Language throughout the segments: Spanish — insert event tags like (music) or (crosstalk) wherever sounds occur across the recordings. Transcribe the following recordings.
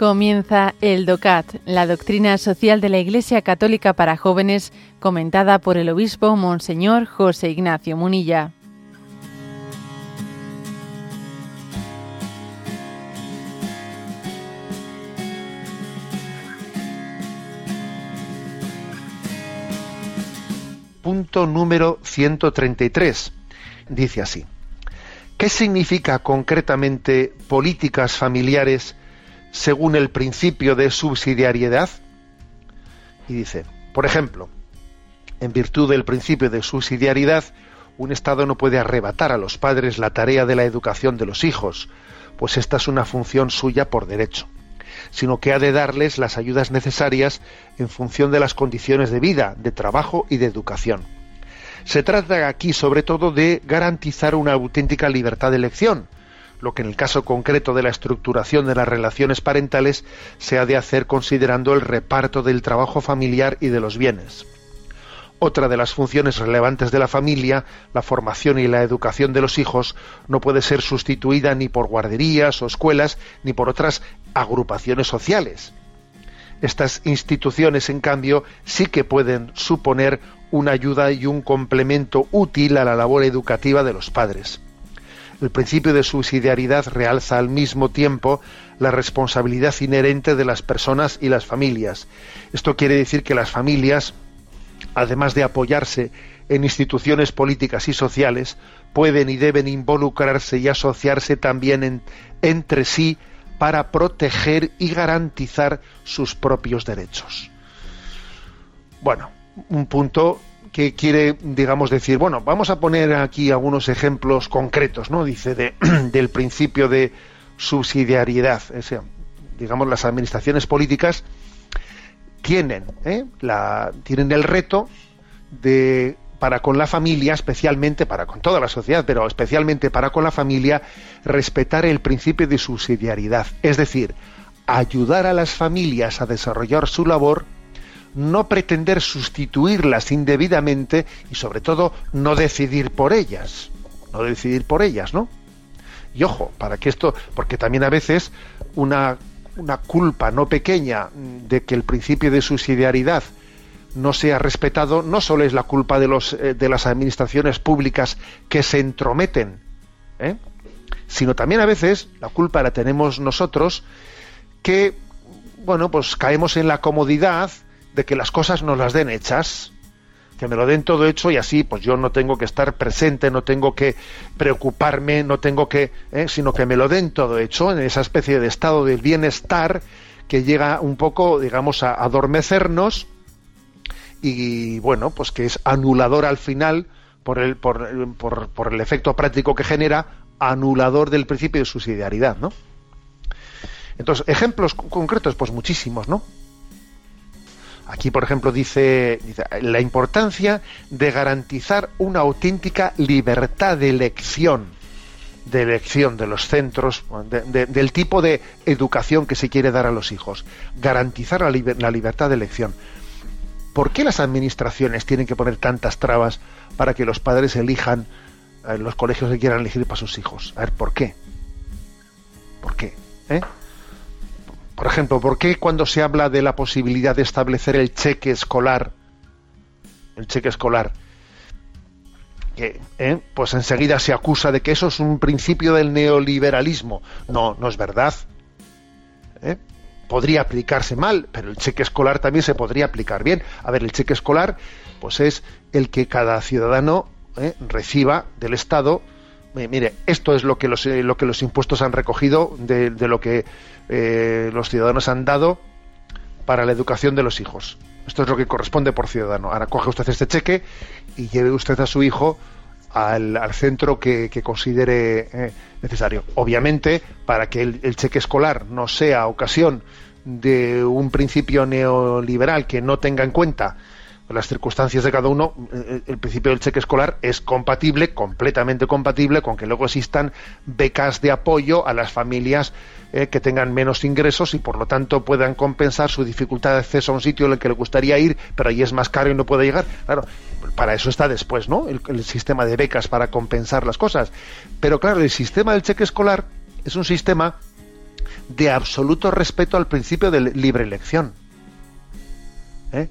Comienza el DOCAT, la doctrina social de la Iglesia Católica para jóvenes, comentada por el obispo Monseñor José Ignacio Munilla. Punto número 133. Dice así. ¿Qué significa concretamente políticas familiares según el principio de subsidiariedad. Y dice, por ejemplo, en virtud del principio de subsidiariedad, un Estado no puede arrebatar a los padres la tarea de la educación de los hijos, pues esta es una función suya por derecho, sino que ha de darles las ayudas necesarias en función de las condiciones de vida, de trabajo y de educación. Se trata aquí sobre todo de garantizar una auténtica libertad de elección, lo que en el caso concreto de la estructuración de las relaciones parentales se ha de hacer considerando el reparto del trabajo familiar y de los bienes. Otra de las funciones relevantes de la familia, la formación y la educación de los hijos, no puede ser sustituida ni por guarderías o escuelas, ni por otras agrupaciones sociales. Estas instituciones, en cambio, sí que pueden suponer una ayuda y un complemento útil a la labor educativa de los padres el principio de subsidiariedad realza al mismo tiempo la responsabilidad inherente de las personas y las familias. Esto quiere decir que las familias, además de apoyarse en instituciones políticas y sociales, pueden y deben involucrarse y asociarse también entre sí para proteger y garantizar sus propios derechos. Bueno, un punto que quiere, digamos, decir, bueno, vamos a poner aquí algunos ejemplos concretos, ¿no? Dice, de, (clears throat) del principio de subsidiariedad. digamos, las administraciones políticas tienen, ¿eh? la, tienen el reto de para con la familia, especialmente para con toda la sociedad, pero especialmente para con la familia, respetar el principio de subsidiariedad, es decir, ayudar a las familias a desarrollar su labor no pretender sustituirlas indebidamente y sobre todo no decidir por ellas, no decidir por ellas, ¿no? Y ojo, para que esto, porque también a veces una, una culpa no pequeña de que el principio de subsidiariedad no sea respetado, no solo es la culpa de, los, eh, de las administraciones públicas que se entrometen, ¿eh? sino también a veces la culpa la tenemos nosotros que, bueno, pues caemos en la comodidad de que las cosas nos las den hechas, que me lo den todo hecho y así pues yo no tengo que estar presente, no tengo que preocuparme, no tengo que, ¿eh? sino que me lo den todo hecho en esa especie de estado del bienestar que llega un poco, digamos, a adormecernos y bueno, pues que es anulador al final por el, por, por, por el efecto práctico que genera, anulador del principio de subsidiariedad, ¿no? Entonces, ejemplos concretos, pues muchísimos, ¿no? Aquí, por ejemplo, dice, la importancia de garantizar una auténtica libertad de elección, de elección de los centros, del tipo de educación que se quiere dar a los hijos. Garantizar la, la libertad de elección. ¿Por qué las administraciones tienen que poner tantas trabas para que los padres elijan eh, los colegios que quieran elegir para sus hijos? A ver, ¿por qué? ¿Por qué? ¿Eh? Por ejemplo, ¿por qué cuando se habla de la posibilidad de establecer el cheque escolar, el cheque escolar, que, eh, pues enseguida se acusa de que eso es un principio del neoliberalismo? No, no es verdad. ¿Eh? Podría aplicarse mal, pero el cheque escolar también se podría aplicar bien. A ver, el cheque escolar, pues es el que cada ciudadano ¿eh? reciba del Estado mire, esto es lo que los, lo que los impuestos han recogido de, de lo que eh, los ciudadanos han dado para la educación de los hijos. Esto es lo que corresponde por ciudadano. Ahora coge usted este cheque y lleve usted a su hijo al, centro que, considere eh, necesario. Obviamente, para que el, cheque escolar no sea ocasión de un principio neoliberal que no tenga en cuenta las circunstancias de cada uno, eh, el principio del cheque escolar es compatible, completamente compatible, con que luego existan becas de apoyo a las familias eh, que tengan menos ingresos y por lo tanto puedan compensar su dificultad de acceso a un sitio en el que le gustaría ir, pero ahí es más caro y no puede llegar. Claro, para eso está después, ¿no? El, el sistema de becas para compensar las cosas. Pero claro, el sistema del cheque escolar es un sistema de absoluto respeto al principio de libre elección. ¿Eh?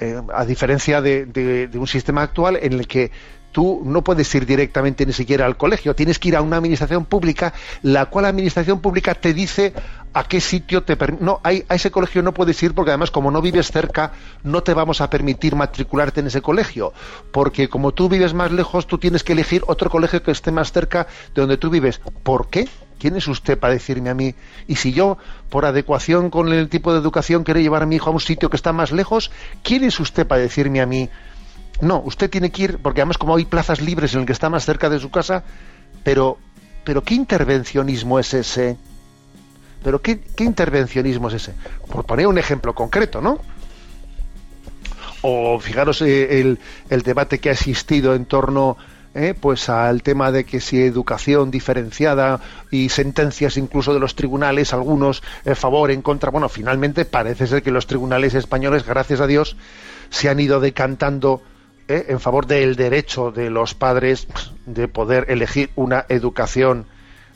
Eh, a diferencia de, un sistema actual en el que tú no puedes ir directamente ni siquiera al colegio, tienes que ir a una administración pública, la cual administración pública te dice a qué sitio te no a ese colegio no puedes ir porque además como no vives cerca no te vamos a permitir matricularte en ese colegio, porque como tú vives más lejos tú tienes que elegir otro colegio que esté más cerca de donde tú vives. ¿Por qué? ¿Quién es usted para decirme a mí? Y si yo, por adecuación con el tipo de educación, quiero llevar a mi hijo a un sitio que está más lejos, ¿quién es usted para decirme a mí? No, usted tiene que ir, porque además como hay plazas libres en el que está más cerca de su casa, pero, pero ¿qué intervencionismo es ese? ¿Pero qué, qué intervencionismo es ese? Por poner un ejemplo concreto, ¿no? O fijaros eh, el, el debate que ha existido en torno ¿eh? pues al tema de que si educación diferenciada y sentencias incluso de los tribunales, algunos en favor, en contra. Bueno, finalmente parece ser que los tribunales españoles, gracias a Dios, se han ido decantando ¿eh? en favor del derecho de los padres de poder elegir una educación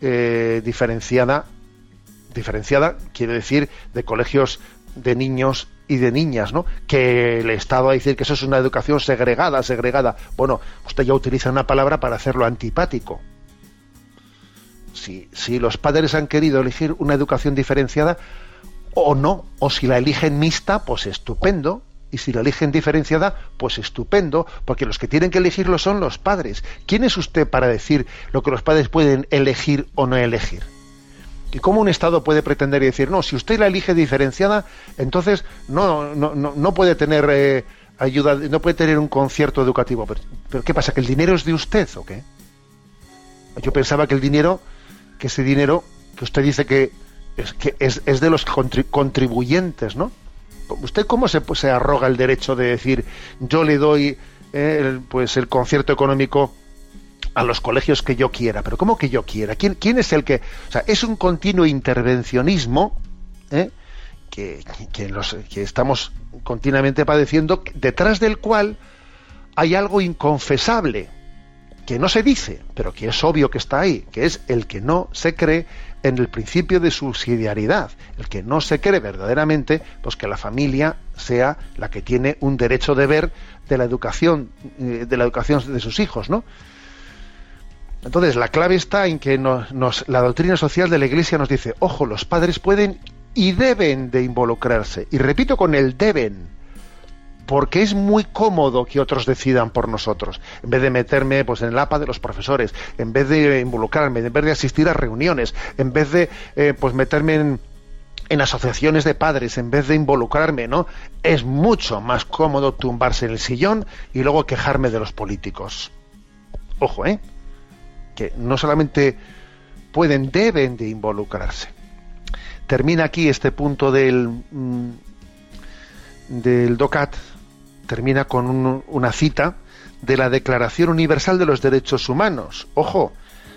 eh, diferenciada. Diferenciada quiere decir de colegios de niños y de niñas, ¿no? Que el Estado va a decir que eso es una educación segregada, segregada. Bueno, usted ya utiliza una palabra para hacerlo antipático. Si, si los padres han querido elegir una educación diferenciada o no, o si la eligen mixta, pues estupendo. Y si la eligen diferenciada, pues estupendo, porque los que tienen que elegirlo son los padres. ¿Quién es usted para decir lo que los padres pueden elegir o no elegir? ¿Y cómo un Estado puede pretender y decir, no, si usted la elige diferenciada, entonces no, no, no, puede tener eh, ayuda, no puede tener un concierto educativo? Pero, ¿qué pasa? ¿Que el dinero es de usted o qué? Yo pensaba que el dinero, que ese dinero, que usted dice que es, que es, es de los contribuyentes, ¿no? ¿Usted cómo se, se arroga el derecho de decir, yo le doy eh, pues el concierto económico a los colegios que yo quiera. Pero ¿cómo que yo quiera? ¿Quién, quién es el que...? O sea, es un continuo intervencionismo ¿eh? que, que, los, que estamos continuamente padeciendo, detrás del cual hay algo inconfesable, que no se dice, pero que es obvio que está ahí, que es el que no se cree en el principio de subsidiariedad, el que no se cree verdaderamente pues que la familia sea la que tiene un derecho de ver de la educación eh, de la educación de sus hijos, ¿no? Entonces, la clave está en que nos, la doctrina social de la Iglesia nos dice, ojo, los padres pueden y deben de involucrarse. Y repito con el deben, porque es muy cómodo que otros decidan por nosotros. En vez de meterme pues, en el APA de los profesores, en vez de involucrarme, en vez de asistir a reuniones, en vez de eh, pues, meterme en, en asociaciones de padres, en vez de involucrarme, ¿no? Es mucho más cómodo tumbarse en el sillón y luego quejarme de los políticos. Ojo, ¿eh? Que no solamente pueden, deben de involucrarse. Termina aquí este punto del, mm, del DOCAT, termina con una cita de la Declaración Universal de los Derechos Humanos. Ojo,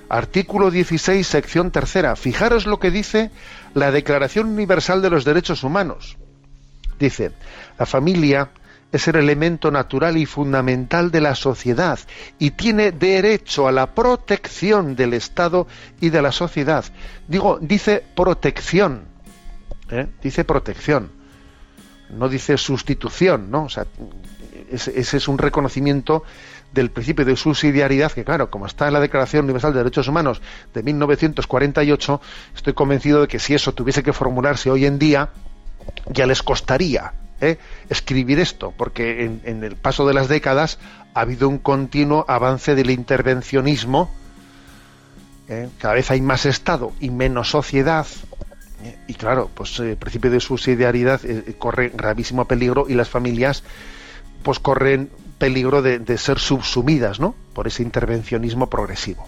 artículo 16, sección tercera. Fijaros lo que dice la Declaración Universal de los Derechos Humanos. Dice, la familia es el elemento natural y fundamental de la sociedad y tiene derecho a la protección del Estado y de la sociedad. Digo, dice protección, ¿eh? dice protección, no dice sustitución, ¿no? O sea, ese, es un reconocimiento del principio de subsidiariedad, que claro, como está en la Declaración Universal de Derechos Humanos de 1948, estoy convencido de que si eso tuviese que formularse hoy en día, ya les costaría ¿eh? escribir esto, porque en, el paso de las décadas ha habido un continuo avance del intervencionismo, ¿eh? cada vez hay más Estado y menos sociedad, ¿eh? y claro, pues el principio de subsidiariedad corre gravísimo peligro y las familias pues corren peligro de, de ser subsumidas ¿no? por ese intervencionismo progresivo.